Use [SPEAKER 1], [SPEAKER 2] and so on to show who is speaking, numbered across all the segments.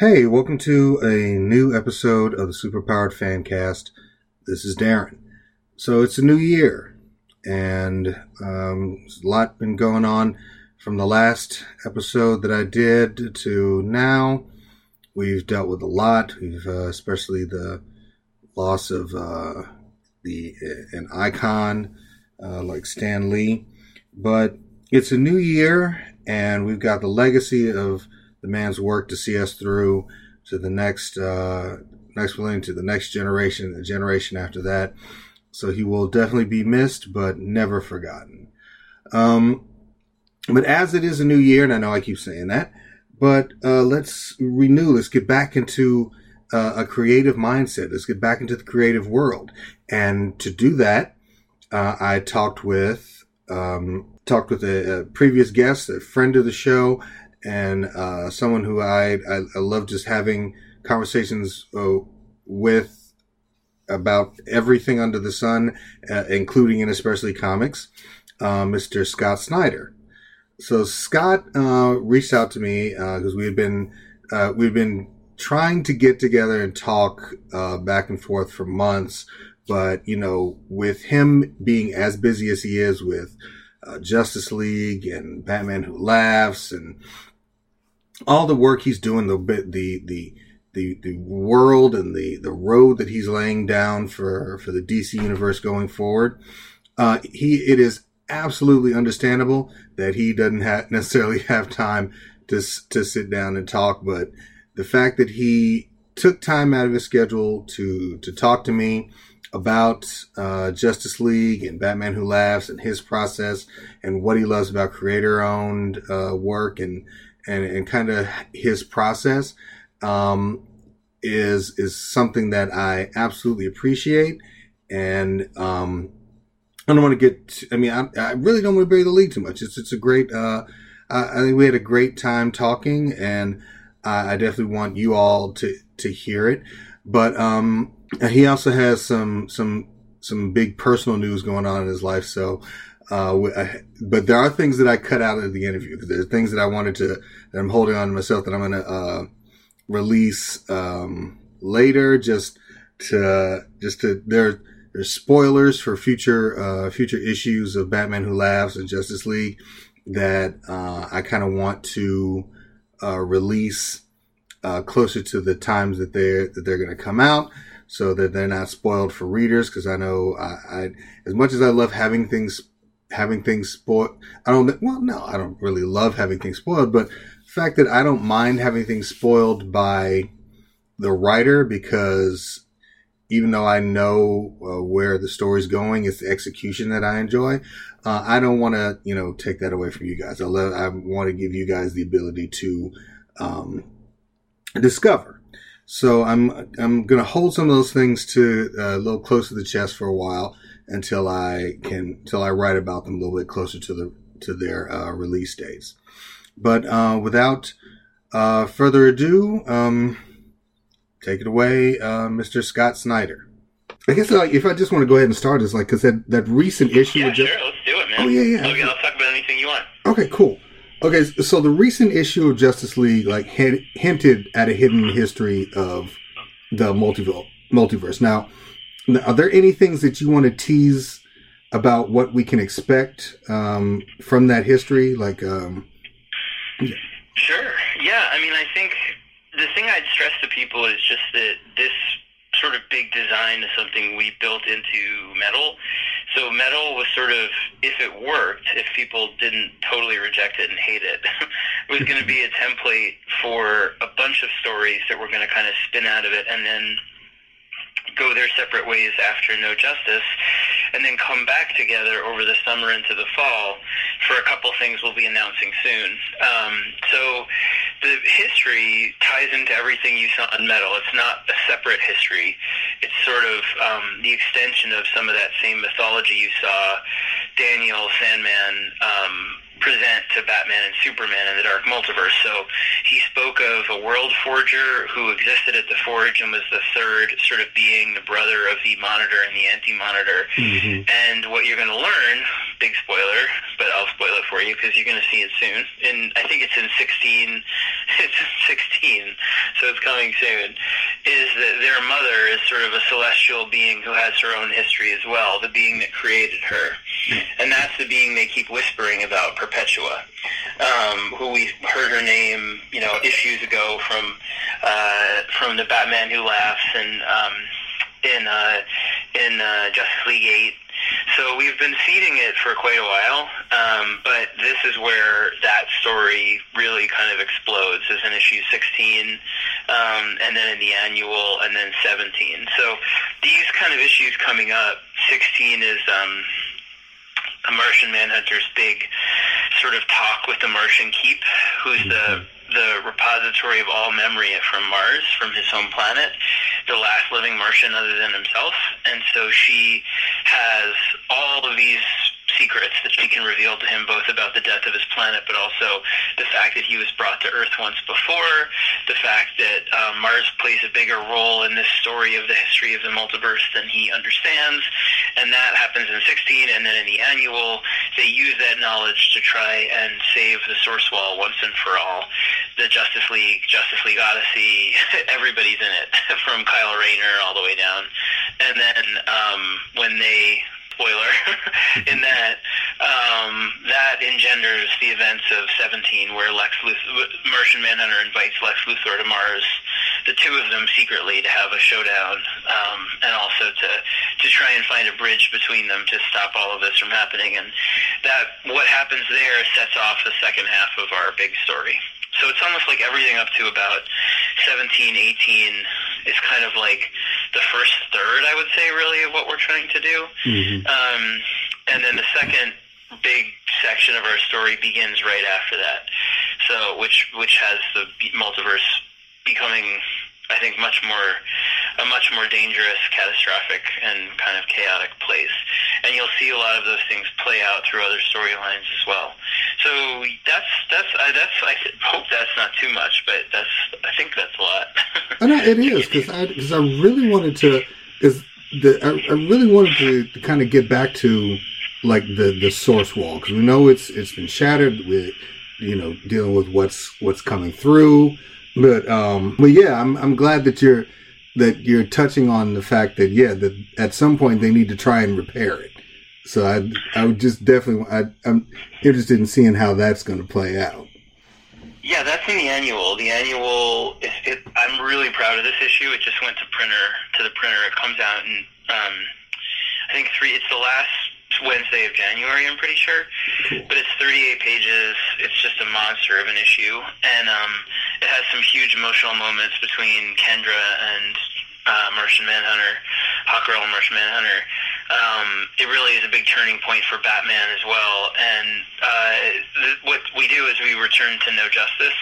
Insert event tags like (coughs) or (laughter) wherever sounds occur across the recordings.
[SPEAKER 1] Hey, welcome to a new episode of the Superpowered Fancast. This is Darren. So it's a new year, and um, a lot been going on from the last episode that I did to now. We've dealt with a lot. We've uh, especially the loss of uh, the an icon uh, like Stan Lee, but it's a new year, and we've got the legacy of the man's work to see us through to the next uh, next millennium, to the next generation, the generation after that. So he will definitely be missed, but never forgotten. Um, but as it is a new year, and I know I keep saying that, but uh, let's renew. Let's get back into uh, a creative mindset. Let's get back into the creative world. And to do that, uh, I talked with um, talked with a, a, previous guest, a friend of the show, and uh, someone who I, I, I love just having conversations uh, with about everything under the sun, uh, including and especially comics. Uh, Mr. Scott Snyder. So Scott uh, reached out to me because we had been we've been trying to get together and talk back and forth for months, but you know, with him being as busy as he is with uh, Justice League and Batman Who Laughs and all the work he's doing, the the the the the world and the the road that he's laying down for for the DC universe going forward. Uh, he it is absolutely understandable that he doesn't have necessarily (laughs) have time to to sit down and talk, but the fact that he took time out of his schedule to to talk to me about uh, Justice League and Batman Who Laughs and his process and what he loves about creator owned uh, work and and, and kind of his process um, is is something that I absolutely appreciate. And um, I don't want to get. I mean, I, I, really don't want to bury the lead too much. It's it's a great. Uh, I think we had a great time talking, and I definitely want you all to to hear it. But um, he also has some some some big personal news going on in his life, so uh, but there are things that I cut out of the interview. There are things that I wanted to, that I'm holding on to myself that I'm going to, uh, release, um, later just to, just to, there, there's spoilers for future, uh, future issues of Batman Who Laughs and Justice League that, uh, I kind of want to, uh, release, uh, closer to the times that they're, that they're going to come out so that they're not spoiled for readers. Cause I know I, I, as much as I love having things having things spoiled. I don't, well, no, I don't really love having things spoiled, but the fact that I don't mind having things spoiled by the writer because even though I know uh, where the story's going, it's the execution that I enjoy. Uh, I don't want to, you know, take that away from you guys. I love, I want to give you guys the ability to um, discover. So I'm I'm going to hold some of those things to uh, a little close to the chest for a while until I can until I write about them a little bit closer to the to their uh, release dates. But uh, without uh, further ado, um, take it away, uh, Mr. Scott Snyder. I guess like if I just want to go ahead and start is like because that that recent issue.
[SPEAKER 2] Yeah, just, sure. Let's do it, man.
[SPEAKER 1] Oh yeah, yeah.
[SPEAKER 2] Okay, I'll talk about anything you want.
[SPEAKER 1] Okay, cool. Okay, so the recent issue of Justice League like hint, hinted at a hidden history of the multiverse. Multiverse. Now, are there any things that you want to tease about what we can expect um, from that history? Like, um,
[SPEAKER 2] yeah. sure, yeah. I mean, I think the thing I'd stress to people is just that this sort of big design is something we built into metal. So metal was sort of, if it worked, if people didn't totally reject it and hate it, it (laughs) was going to be a template for a bunch of stories that were going to kind of spin out of it and then go their separate ways after No Justice, and then come back together over the summer into the fall for a couple things we'll be announcing soon. Um, so the history ties into everything you saw in Metal. It's not a separate history. It's sort of um, the extension of some of that same mythology you saw Daniel, Sandman, um, present to Batman and Superman in the Dark Multiverse. So he spoke of a world forger who existed at the Forge and was the third sort of being the brother of the Monitor and the Anti Monitor. Mm-hmm. And what you're going to learn big spoiler, but I'll spoil it for you because you're going to see it soon. And I think it's in 16. (laughs) It's in 16, so it's coming soon. Is that their mother is sort of a celestial being who has her own history as well, the being that created her, and that's the being they keep whispering about, Perpetua, um, who we heard her name, you know, issues ago from uh, from the Batman Who Laughs and. Um, in uh, in uh, Justice League Eight. So we've been seeding it for quite a while, um, but this is where that story really kind of explodes, is in issue 16, um, and then in the annual, and then 17. So these kind of issues coming up, 16 is um, a Martian Manhunter's big sort of talk with the Martian Keep, who's the the repository of all memory from Mars, from his home planet, the last living Martian other than himself. And so she has all of these secrets that she can reveal to him, both about the death of his planet, but also the fact that he was brought to Earth once before, the fact that uh, Mars plays a bigger role in this story of the history of the multiverse than he understands, and that happens in 16, and then in the annual, they use that knowledge to try and save the Source Wall once and for all. The Justice League, Justice League Odyssey, (laughs) everybody's in it, (laughs) from Kyle Rayner all the way down. And then um, when they spoiler (laughs) in that um, that engenders the events of 17, where Lex Luthor, Martian Manhunter invites Lex Luthor to Mars, the two of them secretly to have a showdown, um, and also to to try and find a bridge between them to stop all of this from happening. And that what happens there sets off the second half of our big story. So it's almost like everything up to about 17, 18 is kind of like the first third, I would say, really, of what we're trying to do. Mm-hmm. Um, and then the second big section of our story begins right after that. So, which which has the multiverse becoming I think much more a much more dangerous, catastrophic, and kind of chaotic place. And you'll see a lot of those things play out through other storylines as well. So that's that's I, that's I hope that's not too much, but that's I think that's a lot.
[SPEAKER 1] and it is because I because I really wanted to is the I, I really wanted to kind of get back to like the the source wall because we know it's it's been shattered with you know dealing with what's what's coming through but um, but yeah, I'm I'm glad that you're that you're touching on the fact that yeah, that at some point they need to try and repair it. So I I would just definitely I, I'm interested in seeing how that's going to play out.
[SPEAKER 2] Yeah, that's in the annual. The annual, is, it, I'm really proud of this issue. It just went to printer to the printer. It comes out in um, I think three. It's the last Wednesday of January, I'm pretty sure. But it's 38 pages. It's just a monster of an issue, and um, it has some huge emotional moments between Kendra and uh, Martian Manhunter, Hawkgirl and Martian Manhunter. Um, it really is a big turning point for Batman as well. And uh, th- what we do is we return to no justice.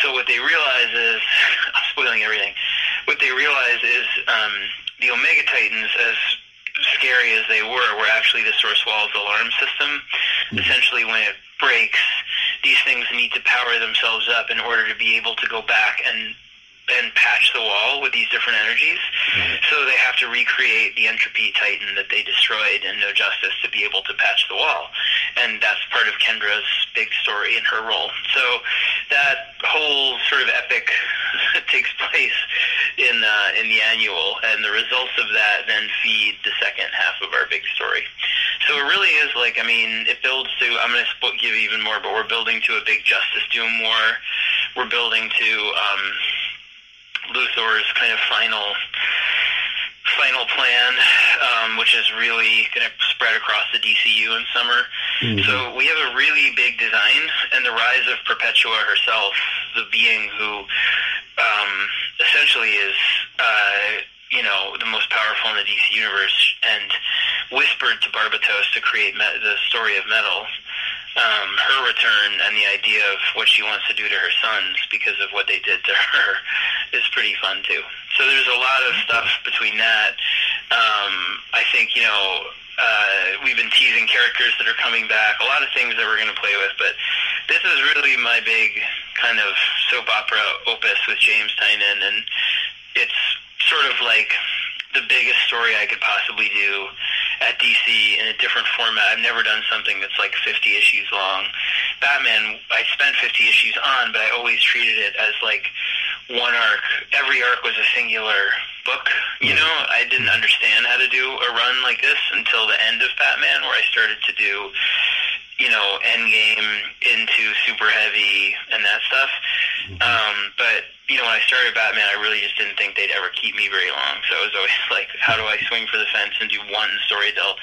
[SPEAKER 2] So what they realize is, (laughs) I'm spoiling everything. What they realize is um, the Omega Titans, as scary as they were, were actually the source wall's alarm system. Mm-hmm. Essentially, when it breaks, these things need to power themselves up in order to be able to go back and and patch the wall with these different energies. Mm-hmm. So they have to recreate the entropy titan that they destroyed in No Justice to be able to patch the wall. And that's part of Kendra's big story in her role. So that whole sort of epic (laughs) takes place in uh, in the annual, and the results of that then feed the second half of our big story. So it really is like I mean, it builds to. I'm going to give even more, but we're building to a big Justice Doom war. We're building to. Um, Luthor's kind of final final plan, um, which is really going to spread across the DCU in summer. Mm-hmm. So we have a really big design, and the rise of Perpetua herself, the being who um, essentially is. Uh, you know, the most powerful in the DC universe, and whispered to Barbatos to create me- the story of Metal um, her return and the idea of what she wants to do to her sons because of what they did to her (laughs) is pretty fun too. So there's a lot of stuff between that. Um, I think you know uh, we've been teasing characters that are coming back, a lot of things that we're going to play with, but this is really my big kind of soap opera opus with James Tynion, and it's sort of like the biggest story I could possibly do at DC in a different format. I've never done something that's like 50 issues long. Batman, I spent 50 issues on, but I always treated it as like one arc. Every arc was a singular book. You mm-hmm. know, I didn't mm-hmm. understand how to do a run like this until the end of Batman, where I started to do you know, Endgame into super heavy and that stuff. Mm-hmm. Um, but you know, when I started Batman, I really just didn't think they'd ever keep me very long. So it was always (laughs) like, how do I swing for the fence and do one story they'll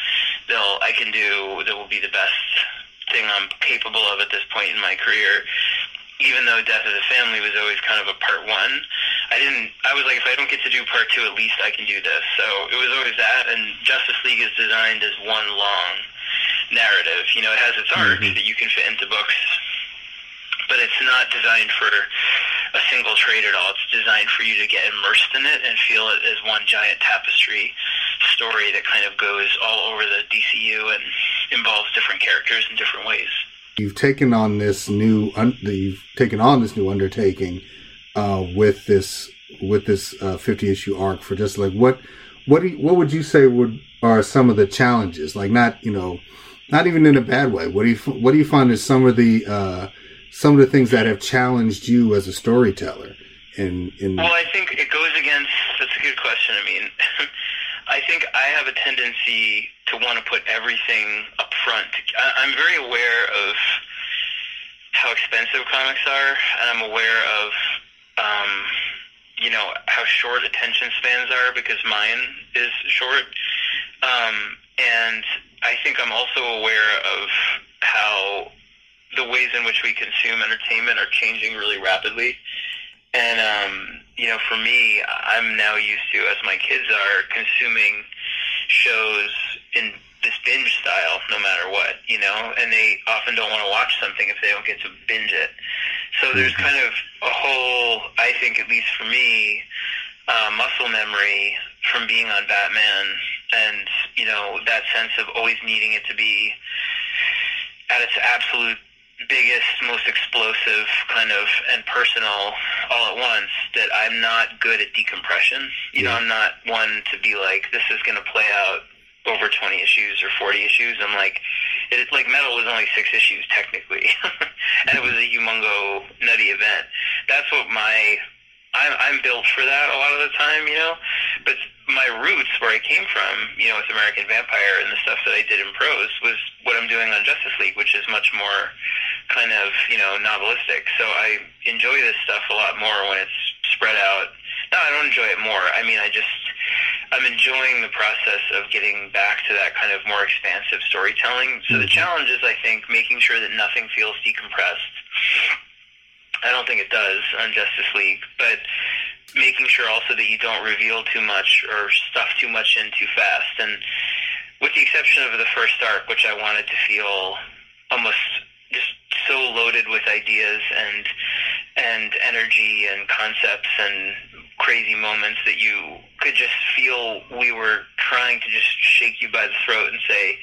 [SPEAKER 2] they'll I can do that will be the best thing I'm capable of at this point in my career. Even though Death of the Family was always kind of a part one, I didn't. I was like, if I don't get to do part two, at least I can do this. So it was always that. And Justice League is designed as one long narrative. You know, it has its arcs mm-hmm. that you can fit into books, but it's not designed for a single trade at all. It's designed for you to get immersed in it and feel it as one giant tapestry story that kind of goes all over the DCU and involves different characters in different ways.
[SPEAKER 1] You've taken on this new, un- you've taken on this new undertaking uh, with this with this uh, 50 issue arc for just like what what do you, what would you say would are some of the challenges like not you know not even in a bad way. What do you what do you find is some of the uh, some of the things that have challenged you as a storyteller? In, in
[SPEAKER 2] well, I think it goes against. That's a good question. I mean, (laughs) I think I have a tendency to want to put everything up front. I, I'm very aware of how expensive comics are, and I'm aware of um, you know how short attention spans are because mine is short. Um, and I think I'm also aware of how the ways in which we consume entertainment are changing really rapidly. And, um, you know, for me, I'm now used to, as my kids are, consuming shows in this binge style no matter what, you know, and they often don't want to watch something if they don't get to binge it. So there's mm-hmm. kind of a whole, I think, at least for me, uh, muscle memory from being on Batman and you know that sense of always needing it to be at its absolute biggest, most explosive kind of and personal all at once that I'm not good at decompression. You yeah. know, I'm not one to be like, this is going to play out over 20 issues or 40 issues. I'm like, it's like Metal was only six issues technically, (laughs) and it was a humongo nutty event. That's what my I'm, I'm built for that a lot of the time, you know. But my roots, where I came from, you know, with American Vampire and the stuff that I did in prose, was what I'm doing on Justice League, which is much more kind of, you know, novelistic. So I enjoy this stuff a lot more when it's spread out. No, I don't enjoy it more. I mean, I just, I'm enjoying the process of getting back to that kind of more expansive storytelling. So the mm-hmm. challenge is, I think, making sure that nothing feels decompressed I don't think it does on Justice League, but making sure also that you don't reveal too much or stuff too much in too fast. And with the exception of the first arc, which I wanted to feel almost just so loaded with ideas and and energy and concepts and crazy moments that you could just feel we were trying to just shake you by the throat and say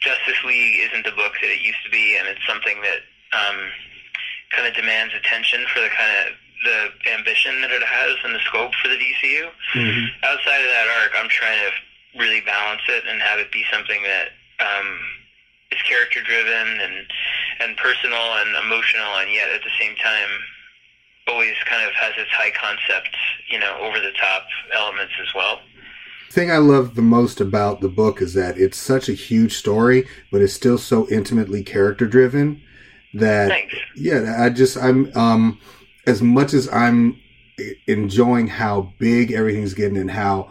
[SPEAKER 2] Justice League isn't the book that it used to be and it's something that um, kind of demands attention for the kind of the ambition that it has and the scope for the DCU. Mm-hmm. Outside of that arc, I'm trying to really balance it and have it be something that um, is character driven and and personal and emotional, and yet at the same time always kind of has its high concept, you know, over the top elements as well.
[SPEAKER 1] The thing I love the most about the book is that it's such a huge story, but it's still so intimately character driven that
[SPEAKER 2] Thanks.
[SPEAKER 1] yeah i just i'm um as much as i'm enjoying how big everything's getting and how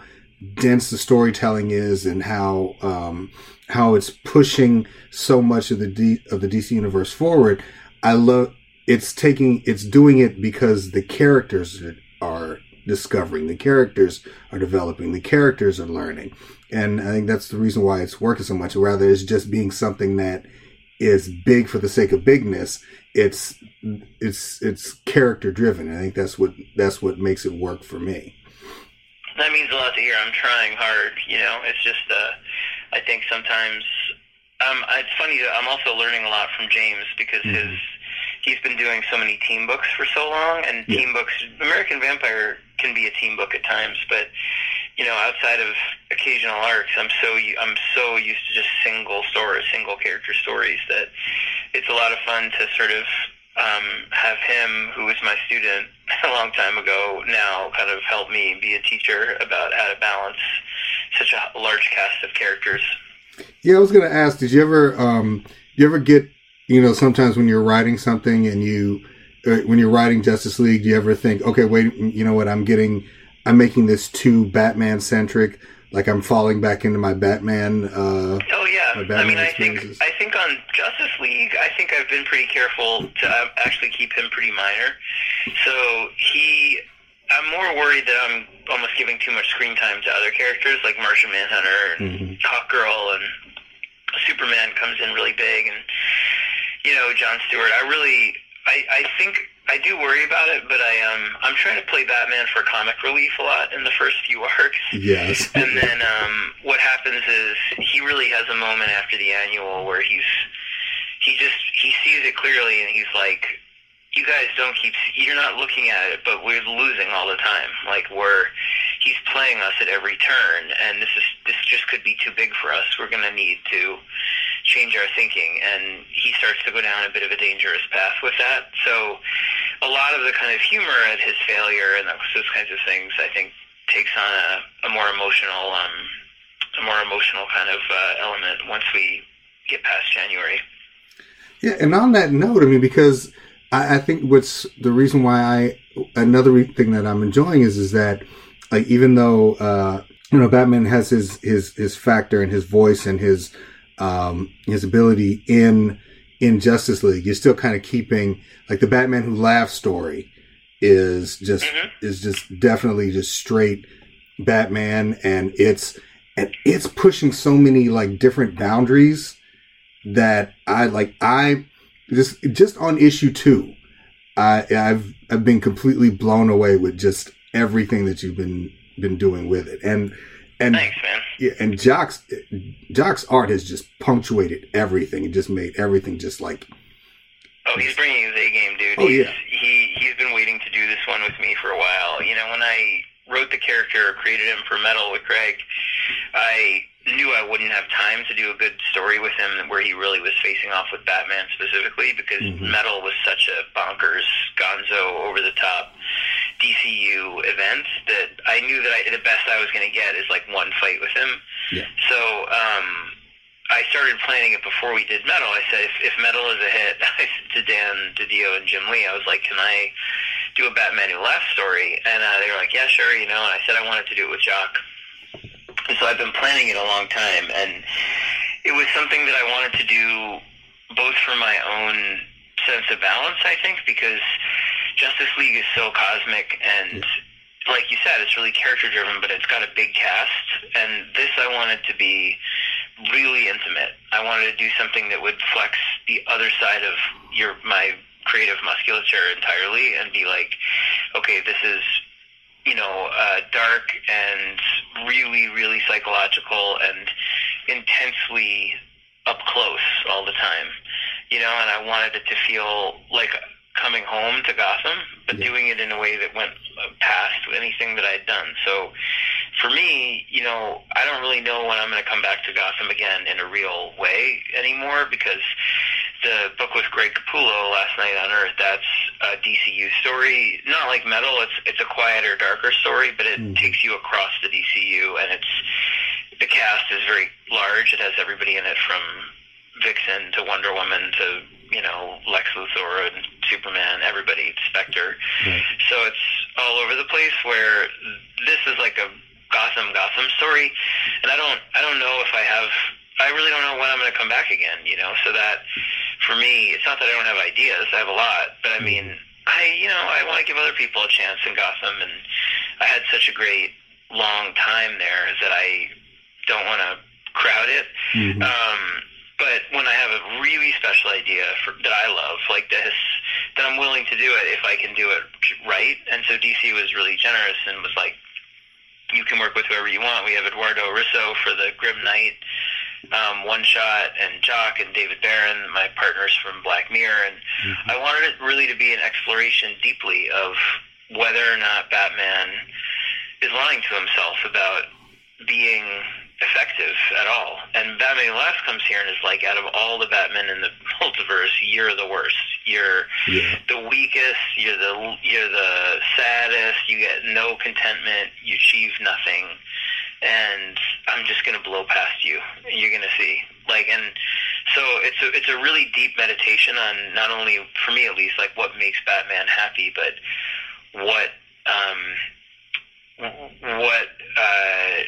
[SPEAKER 1] dense the storytelling is and how um how it's pushing so much of the D, of the DC universe forward i love it's taking it's doing it because the characters are discovering the characters are developing the characters are learning. And i think that's the reason why it's working so much rather it's just being something that is big for the sake of bigness. It's it's it's character driven. I think that's what that's what makes it work for me.
[SPEAKER 2] That means a lot to hear. I'm trying hard. You know, it's just uh, I think sometimes um, it's funny. I'm also learning a lot from James because mm-hmm. his he's been doing so many team books for so long, and yeah. team books. American Vampire can be a team book at times, but you know, outside of occasional arcs, I'm so I'm so used to just single stories, single character stories that it's a lot of fun to sort of um, have him, who was my student (laughs) a long time ago, now kind of help me be a teacher about how to balance such a large cast of characters.
[SPEAKER 1] Yeah, I was going to ask, did you ever, um, you ever get, you know, sometimes when you're writing something and you, uh, when you're writing Justice League, do you ever think, okay, wait, you know what, I'm getting, I'm making this too Batman centric like I'm falling back into my Batman. Uh,
[SPEAKER 2] oh yeah, Batman I mean, I think I think on Justice League, I think I've been pretty careful to uh, actually keep him pretty minor. So he, I'm more worried that I'm almost giving too much screen time to other characters like Martian Manhunter and mm-hmm. Hawkgirl and Superman comes in really big, and you know John Stewart. I really, I, I think I do worry about it, but I um I'm trying to play Batman for comic relief a lot in the first few (laughs) arcs.
[SPEAKER 1] Yes.
[SPEAKER 2] and then um what happens is he really has a moment after the annual where he's he just he sees it clearly and he's like you guys don't keep you're not looking at it but we're losing all the time like we're he's playing us at every turn and this is this just could be too big for us we're going to need to change our thinking. And he starts to go down a bit of a dangerous path with that. So a lot of the kind of humor at his failure and those kinds of things, I think, takes on a, a more emotional, um, a more emotional kind of uh, element once we get past January.
[SPEAKER 1] Yeah, and on that note, I mean, because I, I think what's the reason why I another thing that I'm enjoying is is that like even though uh, you know Batman has his his his factor and his voice and his um, his ability in in Justice League. You're still kind of keeping like the Batman Who Laughs story is just mm-hmm. is just definitely just straight Batman, and it's and it's pushing so many like different boundaries that I like. I just just on issue two, I I've I've been completely blown away with just everything that you've been been doing with it, and and
[SPEAKER 2] Thanks, man.
[SPEAKER 1] Yeah, and Jock's Jock's art has just punctuated everything. It just made everything just like.
[SPEAKER 2] Oh, he's bringing his A game, dude.
[SPEAKER 1] Oh
[SPEAKER 2] he's,
[SPEAKER 1] yeah.
[SPEAKER 2] He he's been waiting to do this one with me for a while. You know, when I wrote the character, created him for Metal with Greg, I knew I wouldn't have time to do a good story with him where he really was facing off with Batman specifically because mm-hmm. Metal was such a bonkers, gonzo, over the top DCU event that I knew that I, the best I was going to get is like one fight with him.
[SPEAKER 1] Yeah.
[SPEAKER 2] So um, I started planning it before we did Metal. I said if, if Metal is a hit, (laughs) I said to Dan DiDio and Jim Lee, I was like, can I do a Batman Who Laughs story? And uh, they were like, yeah, sure, you know. And I said I wanted to do it with Jock. And so I've been planning it a long time, and it was something that I wanted to do both for my own sense of balance, I think, because Justice League is so cosmic and like you said, it's really character driven, but it's got a big cast. And this I wanted to be really intimate. I wanted to do something that would flex the other side of your my creative musculature entirely and be like, okay, this is you know, uh, dark and really, really psychological and intensely up close all the time. You know, and I wanted it to feel like coming home to Gotham, but yeah. doing it in a way that went past anything that I'd done. So for me, you know, I don't really know when I'm going to come back to Gotham again in a real way anymore because the book with Greg Capullo, Last Night on Earth, that's a DCU story. Not like Metal, it's it's a quieter, darker story, but it mm. takes you across the DCU, and it's the cast is very large. It has everybody in it from Vixen to Wonder Woman to you know Lex Luthor and Superman, everybody, Spectre. Right. So it's all over the place. Where this is like a Gotham Gotham story, and I don't I don't know if I have I really don't know when I'm going to come back again. You know, so that for me, it's not that I don't have ideas. I have a lot, but I mm-hmm. mean, I you know I want to give other people a chance in Gotham, and I had such a great long time there that I don't want to crowd it. Mm-hmm. Um, but when I have a really special idea for, that I love, like this, then I'm willing to do it if I can do it right. And so DC was really generous and was like, you can work with whoever you want. We have Eduardo Risso for the Grim Knight um, One Shot and Jock and David Baron, my partners from Black Mirror. And mm-hmm. I wanted it really to be an exploration deeply of whether or not Batman is lying to himself about being effective at all. And Batman Last comes here and is like, out of all the Batmen in the (laughs) multiverse, you're the worst. You're yeah. the weakest. You're the you're the saddest. You get no contentment. You achieve nothing. And I'm just gonna blow past you. You're gonna see. Like, and so it's a it's a really deep meditation on not only for me at least like what makes Batman happy, but what um, what uh,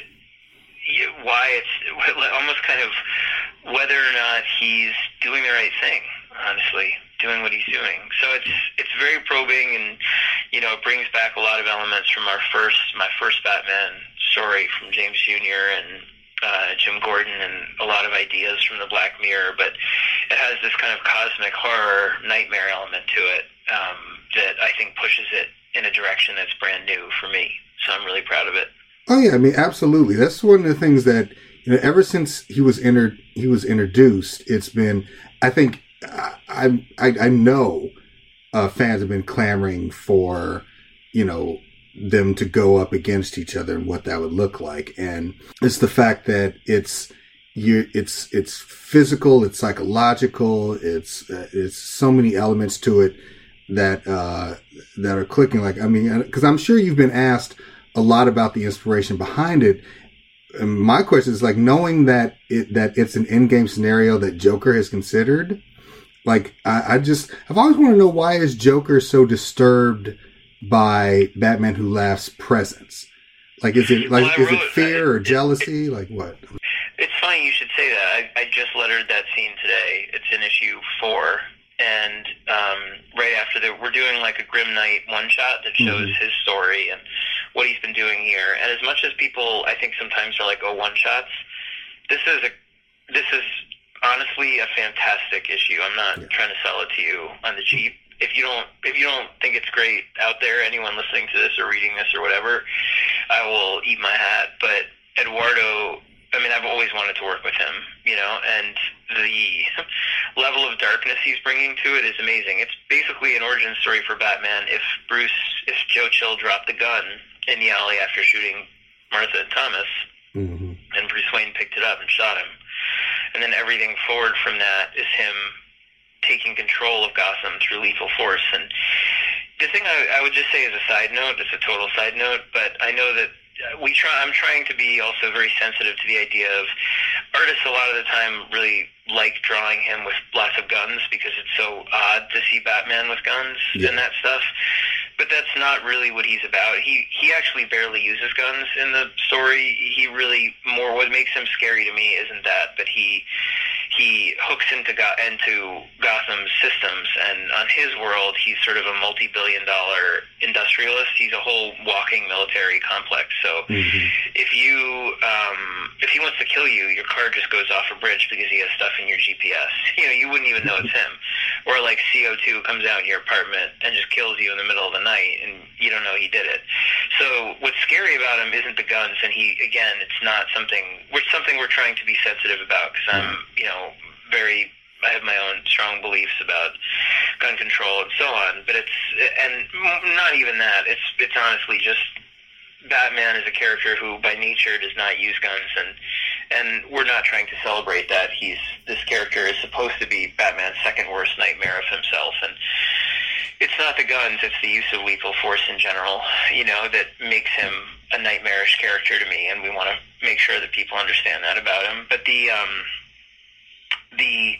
[SPEAKER 2] why it's (laughs) almost kind of whether or not he's doing the right thing. Honestly, doing what he's doing. So it's it's very probing, and you know, it brings back a lot of elements from our first my first Batman story from James Jr. and uh, Jim Gordon, and a lot of ideas from the Black Mirror. But it has this kind of cosmic horror nightmare element to it um, that I think pushes it in a direction that's brand new for me. So I'm really proud of it.
[SPEAKER 1] Oh yeah, I mean absolutely. That's one of the things that you know. Ever since he was entered, he was introduced. It's been. I think I I, I know uh, fans have been clamoring for you know them to go up against each other and what that would look like, and it's the fact that it's you it's it's physical, it's psychological, it's uh, it's so many elements to it that uh, that are clicking. Like I mean, because I'm sure you've been asked a lot about the inspiration behind it. And my question is like knowing that it that it's an in game scenario that Joker has considered. Like I, I just I've always wanted to know why is Joker so disturbed by Batman Who Laughs presence? Like is it like well, is it fear or jealousy? Like what?
[SPEAKER 2] It's funny you should say that. I, I just lettered that scene today. It's in issue four and um, right after that, we're doing like a Grim Knight one shot that shows mm-hmm. his story and what he's been doing here. And as much as people, I think sometimes are like, oh, one shots. This is a this is honestly a fantastic issue. I'm not yeah. trying to sell it to you on the cheap. If you don't if you don't think it's great out there, anyone listening to this or reading this or whatever, I will eat my hat. But Eduardo I mean, I've always wanted to work with him, you know, and the (laughs) level of darkness he's bringing to it is amazing. It's basically an origin story for Batman if Bruce, if Joe Chill dropped the gun in the alley after shooting Martha and Thomas, mm-hmm. and Bruce Wayne picked it up and shot him. And then everything forward from that is him taking control of Gotham through lethal force. And the thing I, I would just say as a side note, it's a total side note, but I know that we try. I'm trying to be also very sensitive to the idea of artists. A lot of the time, really like drawing him with lots of guns because it's so odd to see Batman with guns yeah. and that stuff. But that's not really what he's about. He he actually barely uses guns in the story. He really more what makes him scary to me isn't that, but he he hooks into Go- into Gotham's systems, and on his world, he's sort of a multi-billion-dollar industrialist. He's a whole walking military complex. So, mm-hmm. if you um, if he wants to kill you, your car just goes off a bridge because he has stuff in your GPS. (laughs) You know, you wouldn't even know it's him. Or like CO2 comes out in your apartment and just kills you in the middle of the night, and you don't know he did it. So, what's scary about him isn't the guns, and he again, it's not something. It's something we're trying to be sensitive about because I'm, you know very I have my own strong beliefs about gun control and so on, but it's and not even that. It's it's honestly just Batman is a character who by nature does not use guns and and we're not trying to celebrate that. He's this character is supposed to be Batman's second worst nightmare of himself and it's not the guns, it's the use of lethal force in general, you know, that makes him a nightmarish character to me and we want to make sure that people understand that about him. But the um the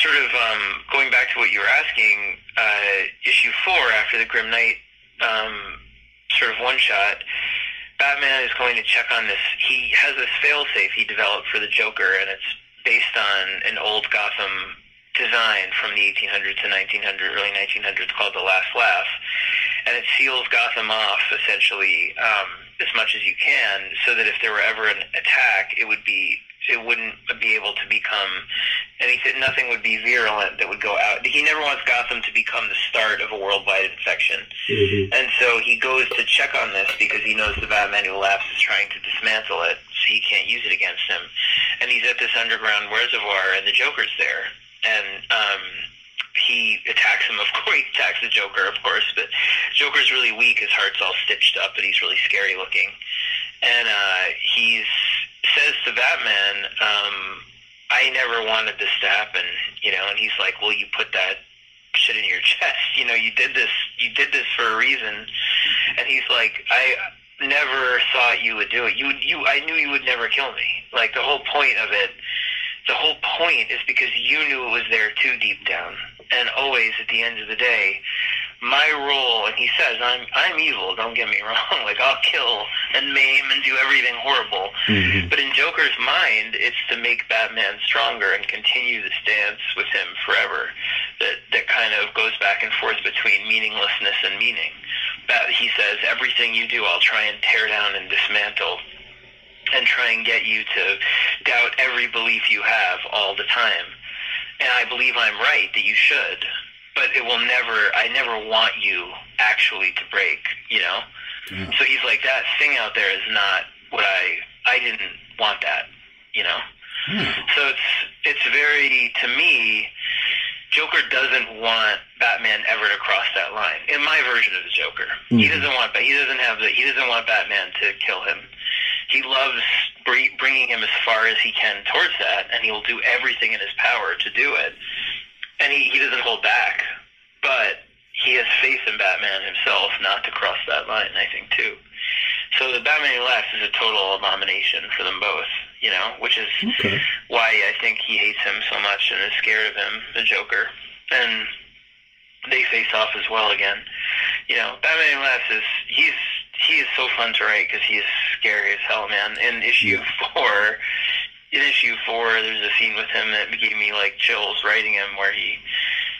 [SPEAKER 2] sort of um, going back to what you were asking, uh, issue four after the Grim Knight um, sort of one shot, Batman is going to check on this. He has this failsafe he developed for the Joker, and it's based on an old Gotham design from the 1800s to 1900, early 1900s called the Last Laugh, and it seals Gotham off essentially um, as much as you can, so that if there were ever an attack, it would be it wouldn't be able to become anything. Nothing would be virulent that would go out. He never wants Gotham to become the start of a worldwide infection, mm-hmm. and so he goes to check on this because he knows the Batman who laughs is trying to dismantle it, so he can't use it against him. And he's at this underground reservoir, and the Joker's there, and um, he attacks him. Of (laughs) course, he attacks the Joker, of course, but Joker's really weak. His heart's all stitched up, and he's really scary looking and uh, he says to Batman, um, "I never wanted this to happen," you know, and he's like, "Well, you put that." shit in your (laughs) chest you know you did this you did this for a reason and he's like i never thought you would do it you you i knew you would never kill me like the whole point of it the whole point is because you knew it was there too deep down. And always at the end of the day, my role, and he says, I'm I'm evil. Don't get me (laughs) wrong. Like I'll kill and maim and do everything horrible. Mm-hmm. But in Joker's mind, it's to make Batman stronger and continue the stance with him forever. That that kind of goes back and forth between meaninglessness and meaning. That he says, everything you do, I'll try and tear down and dismantle and try and get you to doubt every belief you have all the time. And I believe I'm right that you should, but it will never, I never want you actually to break, you know? Yeah. So he's like, that thing out there is not what I, I didn't want that, you know? Hmm. So it's, it's very, to me, Joker doesn't want Batman ever to cross that line. In my version of the Joker, mm-hmm. he doesn't want but he doesn't have the he doesn't want Batman to kill him. He loves bringing him as far as he can towards that, and he will do everything in his power to do it. And he, he doesn't hold back, but he has faith in Batman himself not to cross that line. I think too. So the Batman Who Laughs is a total abomination for them both, you know, which is okay. why I think he hates him so much and is scared of him, the Joker. And they face off as well again. You know, Batman Who Laughs is he's he is so fun to write because he is scary as hell, man. In issue yeah. (laughs) four, in issue four, there's a scene with him that gave me like chills writing him, where he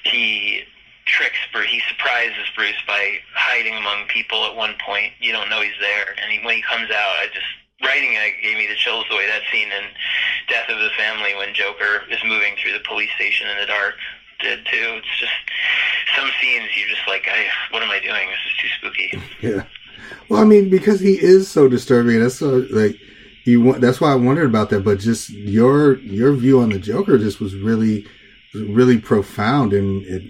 [SPEAKER 2] he tricks Bruce. He surprises Bruce by hiding among people at one point. You don't know he's there, and he, when he comes out, I just writing it gave me the chills the way that scene in Death of the Family when Joker is moving through the police station in the dark did too. It's just some scenes you just like, I what am I doing? This is too spooky.
[SPEAKER 1] Yeah. Well, I mean, because he is so disturbing. That's so like you. That's why I wondered about that. But just your your view on the Joker just was really really profound, and it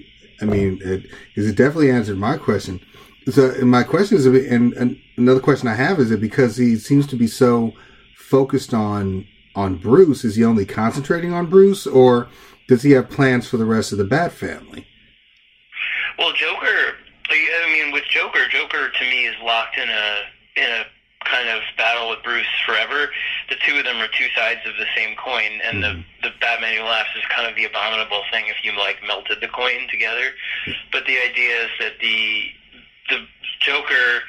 [SPEAKER 1] I mean, it, it definitely answered my question. So my question is, and, and another question I have is it because he seems to be so focused on on Bruce? Is he only concentrating on Bruce, or does he have plans for the rest of the Bat family?
[SPEAKER 2] Well, Joker. I mean, with Joker, Joker to me is locked in a in a kind of battle with Bruce forever. The two of them are two sides of the same coin, and mm-hmm. the the Batman who laughs is kind of the abominable thing if you like melted the coin together. But the idea is that the the Joker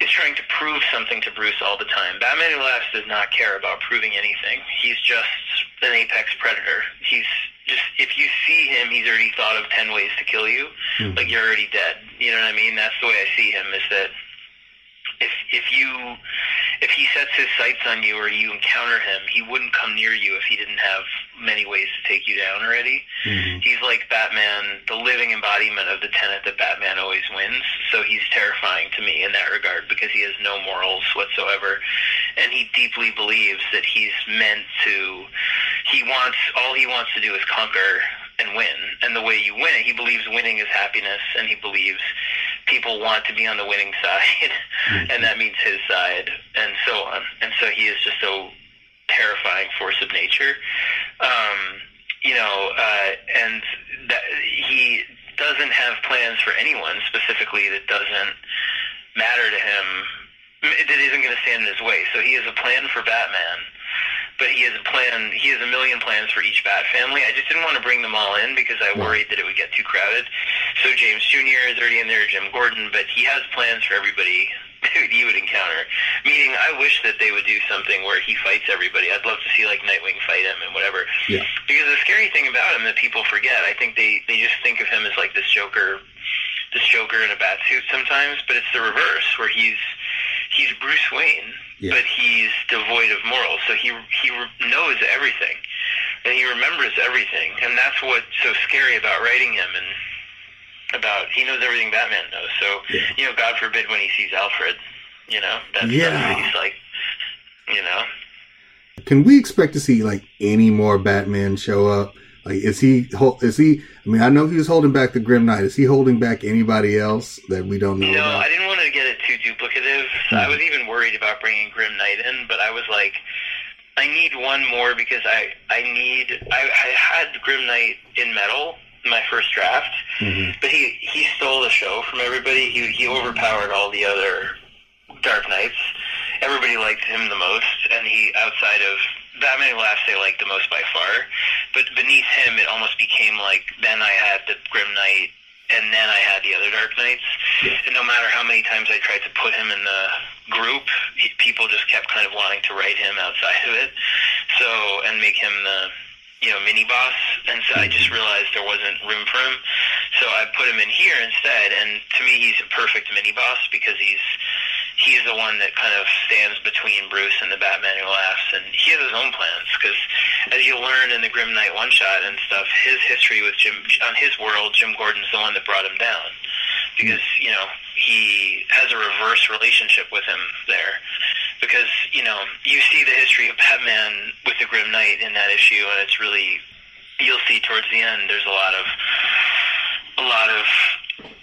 [SPEAKER 2] is trying to prove something to Bruce all the time. Batman Who Laughs does not care about proving anything. He's just an apex predator. He's just if you see him, he's already thought of ten ways to kill you. Mm-hmm. Like you're already dead. You know what I mean? That's the way I see him. Is that if if you if he sets his sights on you or you encounter him, he wouldn't come near you if he didn't have many ways to take you down already. Mm-hmm. He's like Batman, the living embodiment of the tenet that Batman always wins. So he's terrifying to me in that regard because he has no morals whatsoever, and he deeply believes that he's meant to. He wants all he wants to do is conquer and win. And the way you win it, he believes winning is happiness, and he believes people want to be on the winning (laughs) side, mm-hmm. and that means his side, and so on. And so he is just a terrifying force of nature. Um, you know, uh, and that he doesn't have plans for anyone specifically that doesn't matter to him, that isn't going to stand in his way. So he has a plan for Batman but he has a plan. He has a million plans for each Bat family. I just didn't want to bring them all in because I worried that it would get too crowded. So James Jr. is already in there, Jim Gordon, but he has plans for everybody (laughs) you would encounter. Meaning, I wish that they would do something where he fights everybody. I'd love to see like Nightwing fight him and whatever. Yeah. Because the scary thing about him that people forget, I think they they just think of him as like this Joker, this Joker in a bat suit sometimes, but it's the reverse where he's he's Bruce Wayne yeah. but he's devoid of morals. So he he knows everything, and he remembers everything, and that's what's so scary about writing him and about he knows everything Batman knows. So yeah. you know, God forbid when he sees Alfred, you know, that's yeah. he's like, you know.
[SPEAKER 1] Can we expect to see like any more Batman show up? Like, is he? Is he? I mean, I know he was holding back the Grim Knight. Is he holding back anybody else that we don't know?
[SPEAKER 2] No,
[SPEAKER 1] about?
[SPEAKER 2] I didn't want to get it too duplicative. Mm-hmm. I was even worried about bringing Grim Knight in, but I was like, I need one more because I I need I, I had Grim Knight in metal my first draft, mm-hmm. but he he stole the show from everybody. He he overpowered all the other Dark Knights. Everybody liked him the most, and he outside of Batman Laughs they liked the most by far. But beneath him, it almost became like then I had the Grim Knight, and then I had the other Dark Knights. And no matter how many times I tried to put him in the group, he, people just kept kind of wanting to write him outside of it. So and make him the you know, mini boss, and so I just realized there wasn't room for him. So I put him in here instead, and to me, he's a perfect mini boss because he's he's the one that kind of stands between Bruce and the Batman who laughs, and he has his own plans. Because as you learn in the Grim Knight one shot and stuff, his history with Jim on his world, Jim Gordon's the one that brought him down because you know he has a reverse relationship with him there because you know you see the history of Batman with the Grim Knight in that issue, and it's really you'll see towards the end. There's a lot of a lot of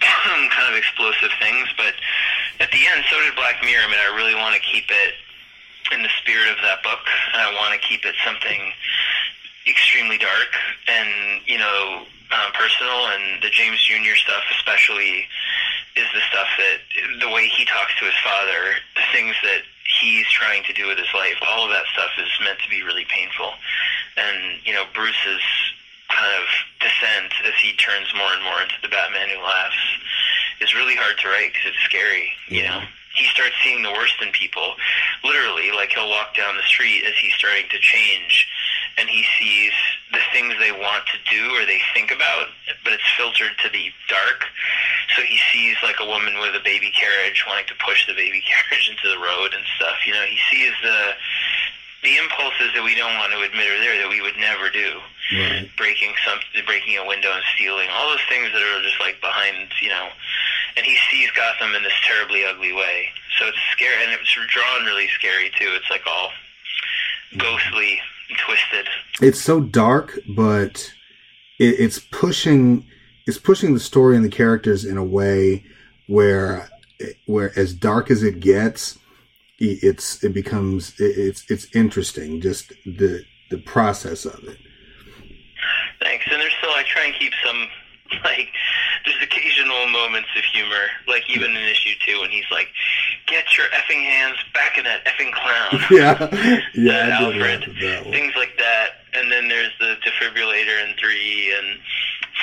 [SPEAKER 2] (clears throat) kind of explosive things, but at the end, so did Black Mirror. I mean, I really want to keep it in the spirit of that book, I want to keep it something extremely dark and you know um, personal, and the James Jr. stuff especially is the stuff that the way he talks to his father, the things that he's trying to do with his life, all of that stuff is meant to be really painful. And you know, Bruce's kind of descent as he turns more and more into the Batman who laughs is really hard to write because it's scary. You know, he starts seeing the worst in people, literally. Like he'll walk down the street as he's starting to change and he sees the things they want to do or they think about, but it's filtered to the dark. So he sees like a woman with a baby carriage wanting to push the baby (laughs) carriage into the road and stuff. You know, he sees the the impulses that we don't want to admit are there that we would never do. Right. Breaking some, breaking a window and stealing, all those things that are just like behind, you know. And he sees Gotham in this terribly ugly way. So it's scary, and it's drawn really scary too. It's like all ghostly twisted.
[SPEAKER 1] It's so dark, but it, it's pushing it's pushing the story and the characters in a way where where as dark as it gets, it's it becomes it's it's interesting. Just the the process of it.
[SPEAKER 2] Thanks, and there's still I try and keep some (laughs) like there's occasional moments of humor, like even in issue two when he's like, "Get your effing hands back in that effing clown." (laughs)
[SPEAKER 1] yeah, (laughs) yeah,
[SPEAKER 2] Alfred, things like that. And then there's the defibrillator in three and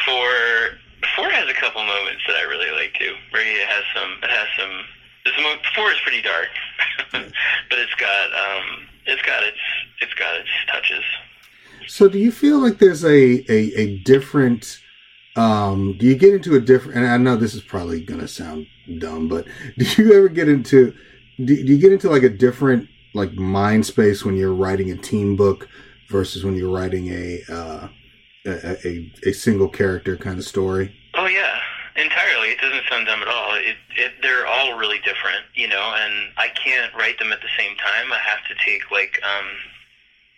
[SPEAKER 2] four. Four has a couple moments that I really like too, where he has some. It has some. This four is pretty dark, (laughs) but it's got um, it's got its it's got its touches.
[SPEAKER 1] So, do you feel like there's a a, a different um, do you get into a different? And I know this is probably gonna sound dumb, but (laughs) do you ever get into? Do, do you get into like a different like mind space when you're writing a team book versus when you're writing a uh, a, a, a single character kind of story?
[SPEAKER 2] Oh yeah, entirely. It doesn't sound dumb at all. It, it they're all really different, you know, and I can't write them at the same time. I have to take like um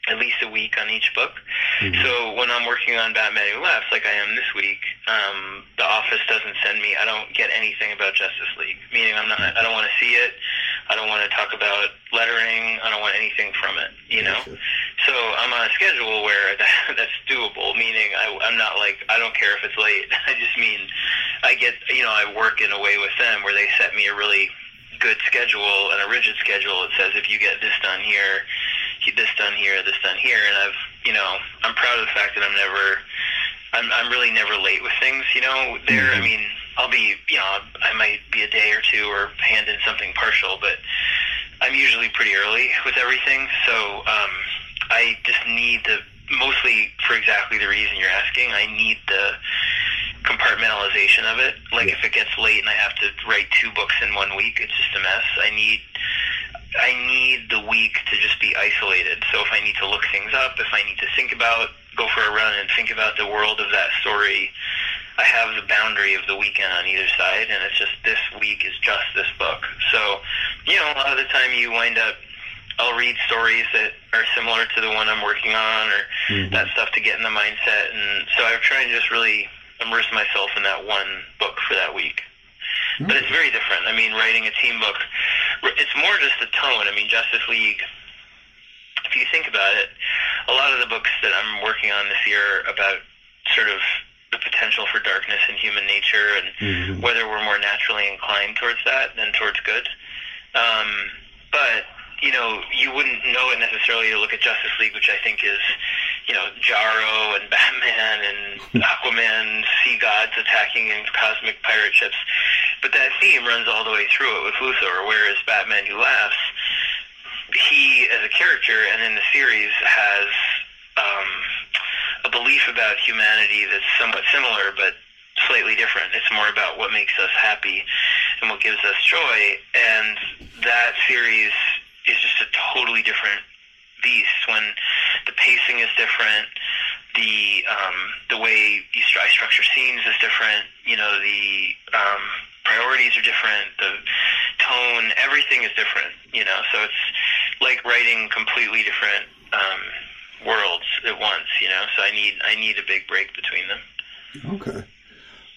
[SPEAKER 2] at least a week on each book. Mm-hmm. So when I'm working on Batman Who Laughs, like I am this week, um, the office doesn't send me. I don't get anything about Justice League. Meaning, I'm not. I don't want to see it. I don't want to talk about lettering. I don't want anything from it. You know. So I'm on a schedule where that, (laughs) that's doable. Meaning, I, I'm not like I don't care if it's late. (laughs) I just mean I get. You know, I work in a way with them where they set me a really good schedule and a rigid schedule. It says if you get this done here, this done here, this done here, and I've you know I'm proud of the fact that I'm never I'm I'm really never late with things. You know, there mm-hmm. I mean I'll be you know I might be a day or two or hand in something partial, but I'm usually pretty early with everything. So um, I just need the mostly for exactly the reason you're asking. I need the compartmentalization of it. Like if it gets late and I have to write two books in one week, it's just a mess. I need I need the week to just be isolated. So if I need to look things up, if I need to think about, go for a run and think about the world of that story, I have the boundary of the weekend on either side, and it's just this week is just this book. So, you know, a lot of the time you wind up I'll read stories that are similar to the one I'm working on, or
[SPEAKER 1] Mhm.
[SPEAKER 2] that stuff to get in the mindset. And so I've tried to just really immerse myself in that one book for that week. But it's very different. I mean, writing a team book, it's more just the tone. I mean, Justice League. If you think about it, a lot of the books that I'm working on this year about sort of the potential for darkness in human nature and
[SPEAKER 1] Mhm.
[SPEAKER 2] whether we're more naturally inclined towards that than towards good. Um, but you know, you wouldn't know it necessarily to look at Justice League, which I think is, you know, Jarro and Batman and (laughs) Aquaman, sea gods attacking in cosmic pirate ships. But that theme runs all the way through it with Luthor, whereas Batman Who Laughs, he as a character and in the series has um, a belief about humanity that's somewhat similar, but slightly different. It's more about what makes us happy and what gives us joy. And that series is just a totally different beast when the pacing is different. The um, the way you stru- I structure scenes is different. You know the um, priorities are different. The tone, everything is different. You know, so it's like writing completely different um, worlds at once. You know, so I need I need a big break between them
[SPEAKER 1] Okay.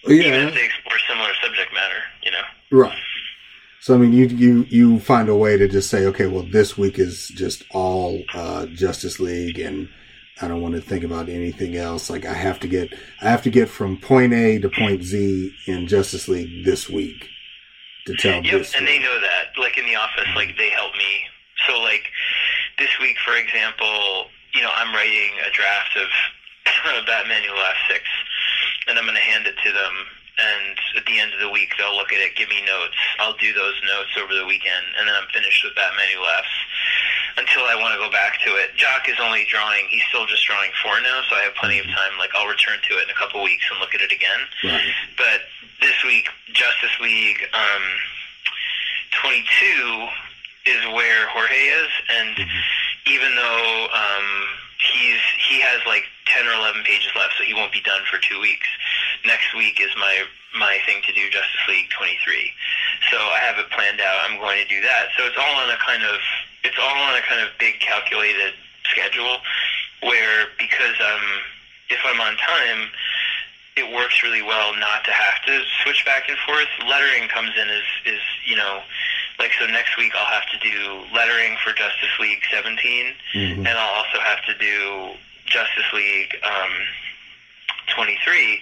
[SPEAKER 1] Well,
[SPEAKER 2] even
[SPEAKER 1] yeah.
[SPEAKER 2] if they explore similar subject matter, you know.
[SPEAKER 1] Right. So I mean, you you you find a way to just say, okay, well, this week is just all uh, Justice League, and I don't want to think about anything else. Like I have to get I have to get from point A to point Z in Justice League this week to tell
[SPEAKER 2] Yep,
[SPEAKER 1] this.
[SPEAKER 2] and they know that. Like in the office, like they help me. So like this week, for example, you know, I'm writing a draft of (coughs) Batman Who Laughs Six, and I'm going to hand it to them. And at the end of the week, they'll look at it, give me notes. I'll do those notes over the weekend, and then I'm finished with Batman Who Laughs until I want to go back to it. Jock is only drawing; he's still just drawing four now, so I have plenty of time. Like I'll return to it in a couple weeks and look at it again.
[SPEAKER 1] Right.
[SPEAKER 2] But this week, Justice League um, 22 is where Jorge is, and even though um, he's he has like 10 or 11 pages left, so he won't be done for two weeks. Next week is my my thing to do Justice League 23. So I have it planned out. I'm going to do that. So it's all on a kind of it's all on a kind of big calculated schedule where because um if I'm on time it works really well not to have to switch back and forth. Lettering comes in as is you know like so next week I'll have to do lettering for Justice League 17
[SPEAKER 1] Mhm.
[SPEAKER 2] and I'll also have to do Justice League um, 23,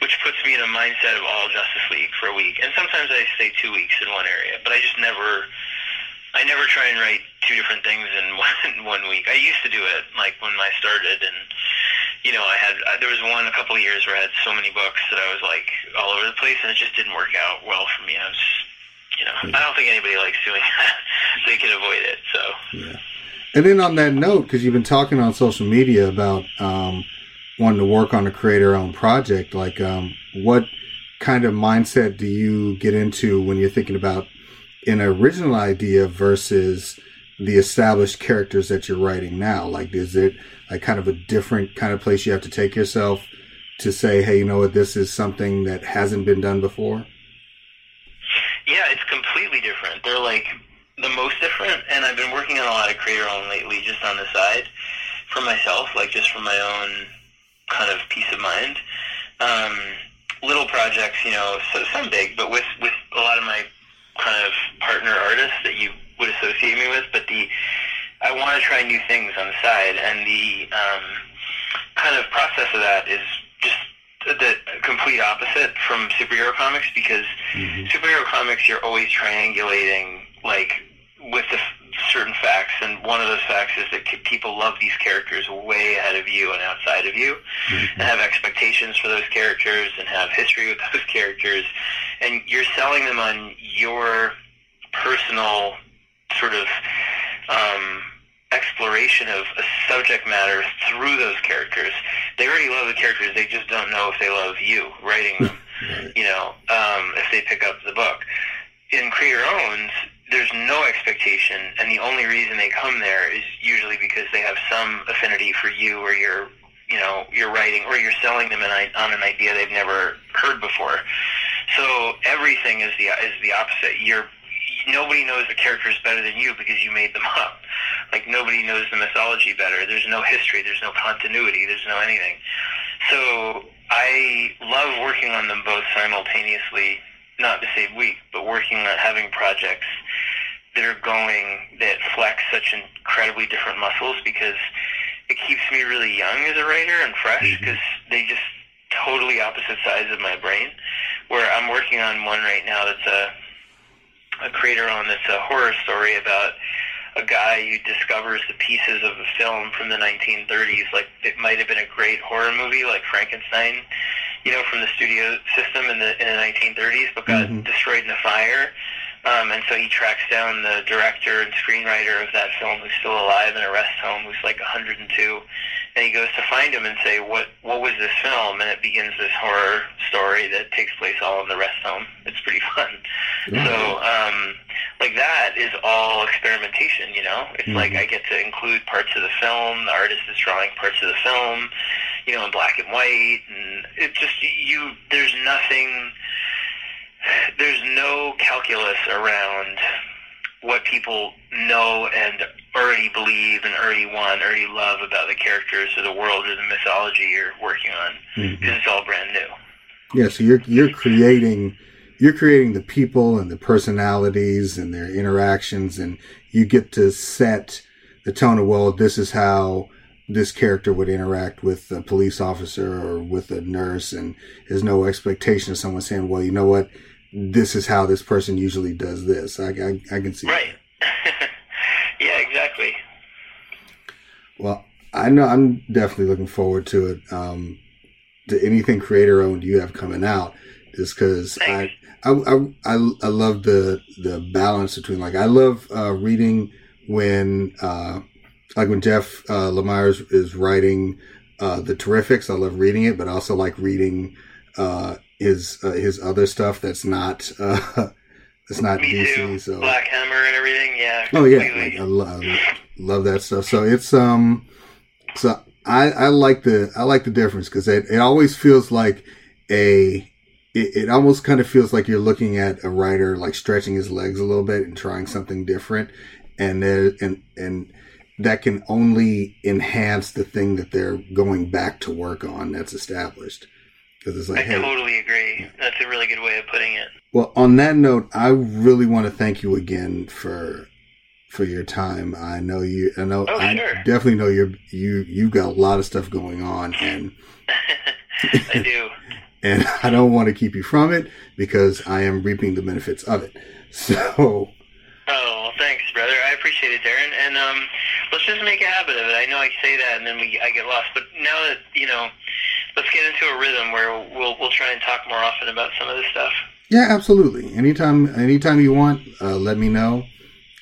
[SPEAKER 2] which puts me in a mindset of all Justice League for a week. And sometimes I stay two weeks in one area, but I just never, I never try and write two different things in (laughs) one one week. I used to do it like when I started, and you know, I had uh, there was one a couple of years where I had so many books that I was like all over the place, and it just didn't work out well for me. I was, you know, I don't think anybody likes doing (laughs) that. they can avoid it, so.
[SPEAKER 1] Yeah. And then on that note, because you've been talking on social media about um, wanting to work on a creator-owned project, like um, what kind of mindset do you get into when you're thinking about an original idea versus the established characters that you're writing now? Like, is it like kind of a different kind of place you have to take yourself to say, hey, you know what, this is something that hasn't been done before?
[SPEAKER 2] Yeah, it's completely different. They're like the most different, and I've been working on a lot of creator own lately, just on the side for myself, like just for my own kind of peace of mind. Um, little projects, you know, so some big, but with with a lot of my kind of partner artists that you would associate me with. But the I want to try new things on the side, and the um, kind of process of that is just the complete opposite from superhero comics because superhero comics you're always triangulating like with the f- certain facts and one of those facts is that people love these characters way ahead of you and outside of you and have expectations for those characters and have history with (laughs) those characters and you're selling them on your personal sort of um, exploration of a subject matter through those characters. They already love the characters; they just don't know if they love you writing (laughs) them. You know, um, if they pick up the book. In creator owns, there's no expectation, and the only reason they come there is usually because they have some affinity for you or your, you know, your writing, or you're selling them an, on an idea they've never heard before. So everything is the is the opposite. You're nobody knows the characters better than you because you made them up. Like nobody knows the mythology better. There's no history. There's no continuity. There's no anything. So I love working on them both simultaneously. Not to say weak, but working on having projects that are going that flex such incredibly different muscles because it keeps me really young as a writer and fresh because mm-hmm. they just totally opposite sides of my brain. Where I'm working on one right now that's a a creator on that's a horror story about a guy who discovers the pieces of a film from the 1930s, like it might have been a great horror movie, like Frankenstein, you know, from the studio system in the in the 1930s, but got mm-hmm. destroyed in a fire. Um, and so he tracks down the director and screenwriter of that film, who's still alive in a rest home, who's like 102, and he goes to find him and say, "What what was this film?" And it begins this horror story that takes place all in the rest home. It's pretty (laughs) fun. Mm-hmm. So, um, like that is all experimentation. You know, it's mm-hmm. like I get to include parts of the film. The artist is drawing parts of the film, you know, in black and white, and it just you. There's nothing there's no calculus around what people know and already believe and already want, already love about the characters or the world or the mythology you're working on. Mm-hmm. It's all brand new.
[SPEAKER 1] Yeah, so you're you're creating you're creating the people and the personalities and their interactions, and you get to set the tone of well, this is how this character would interact with a police officer or with a nurse, and there's no expectation of someone saying, well, you know what this is how this person usually does this. I, I, I can see.
[SPEAKER 2] Right. (laughs) yeah, exactly.
[SPEAKER 1] Well, I know I'm definitely looking forward to it. Um, to anything creator owned you have coming out, just because I, I, I, I, I love the the balance between like I love uh, reading when uh, like when Jeff uh, Lemire is, is writing uh, the Terrifics. I love reading it, but I also like reading uh, his uh, his other stuff that's not uh, (laughs) that's not
[SPEAKER 2] Me
[SPEAKER 1] DC.
[SPEAKER 2] Too.
[SPEAKER 1] So
[SPEAKER 2] Black Hammer and everything, yeah.
[SPEAKER 1] Oh yeah, like, I, love, love that stuff. So it's um, so I I like the I like the difference because it it always feels like a it, it almost kind of feels like you're looking at a writer like stretching his legs a little bit and trying something different, and there and and that can only enhance the thing that they're going back to work on that's established.
[SPEAKER 2] Because it's like, I hey, totally agree. That's a really good way of putting it.
[SPEAKER 1] Well, on that note, I really want to thank you again for for your time. I know you. I know.
[SPEAKER 2] Oh,
[SPEAKER 1] I
[SPEAKER 2] sure.
[SPEAKER 1] definitely know you're you. You've got a lot of stuff going on, and (laughs)
[SPEAKER 2] I do. (laughs)
[SPEAKER 1] and I don't want to keep you from it because I am reaping the benefits of it. (laughs) So.
[SPEAKER 2] Oh, well, thanks, brother. I appreciate it, Darren. And um, let's just make a habit of it. I know I say that, and then we I get lost. But now that you know let's get into a rhythm where we'll we'll try and talk more often about some of this stuff.
[SPEAKER 1] Yeah, absolutely. Anytime, anytime you want, uh, let me know,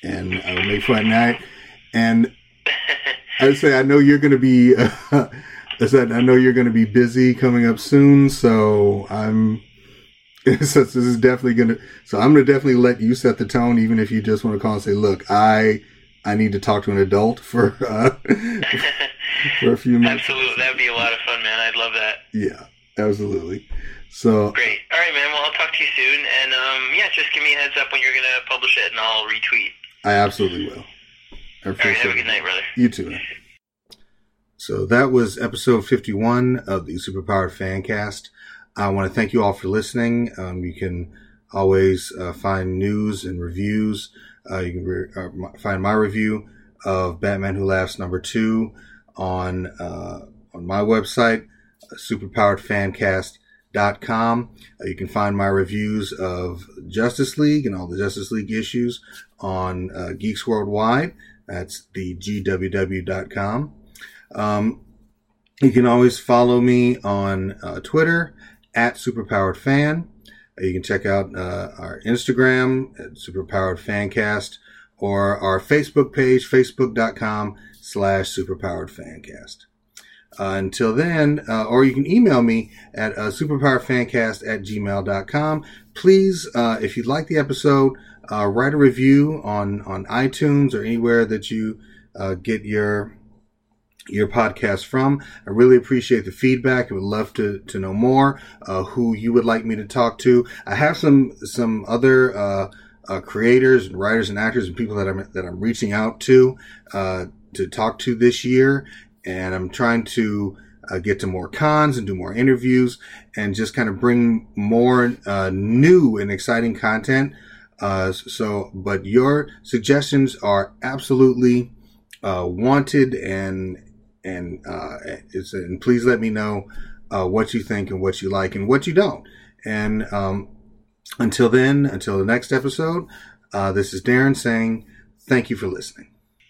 [SPEAKER 1] and I will make fun night. And I would say I know you're going to be. Uh, I said I know you're going (laughs) to be busy coming up soon, so I'm. (laughs) so this is definitely going to. So I'm going to definitely let you set the tone, even if you just want to call and say, "Look, I." I need to talk to an adult for uh, (laughs) for a few minutes.
[SPEAKER 2] Absolutely, that would be a lot of fun, man. I'd love that.
[SPEAKER 1] Yeah, absolutely. So
[SPEAKER 2] great. All right, man. Well, I'll talk to you soon, and um, yeah, just give me a heads up when you're gonna publish it, and I'll retweet.
[SPEAKER 1] I absolutely will.
[SPEAKER 2] I All right, have a good night, brother.
[SPEAKER 1] You too. Man. So that was episode 51 of the Superpowered Fancast. I want to thank you all for listening. Um, you can always uh, find news and reviews. Uh, you can re- uh, find my review of Batman Who Laughs number two on uh, on my website, superpoweredfancast.com. Uh, you can find my reviews of Justice League and all the Justice League issues on Geeks Worldwide. That's the GWW.com. Um, you can always follow me on uh, Twitter at superpoweredfan. Uh, you can check out uh, our Instagram at superpowered fancast or our Facebook page, facebook.com slash superpowered fancast. Uh, until then, uh, or you can email me at uh, superpowerfancast at gmail.com. Please, uh, if you like the episode, uh, write a review on, on iTunes or anywhere that you get your your podcast from. I really appreciate the feedback. I would love to, to know more, uh, who you would like me to talk to. I have some, some other, uh, uh, creators and writers and actors and people that I'm that I'm reaching out to uh, to talk to this year, and I'm trying to uh, get to more cons and do more interviews and just kind of bring more uh, new and exciting content. So, but your suggestions are absolutely wanted and and uh, it's and please let me know uh, what you think and what you like and what you don't. And um, until then, until the next episode, uh, this is Darren saying thank you for listening.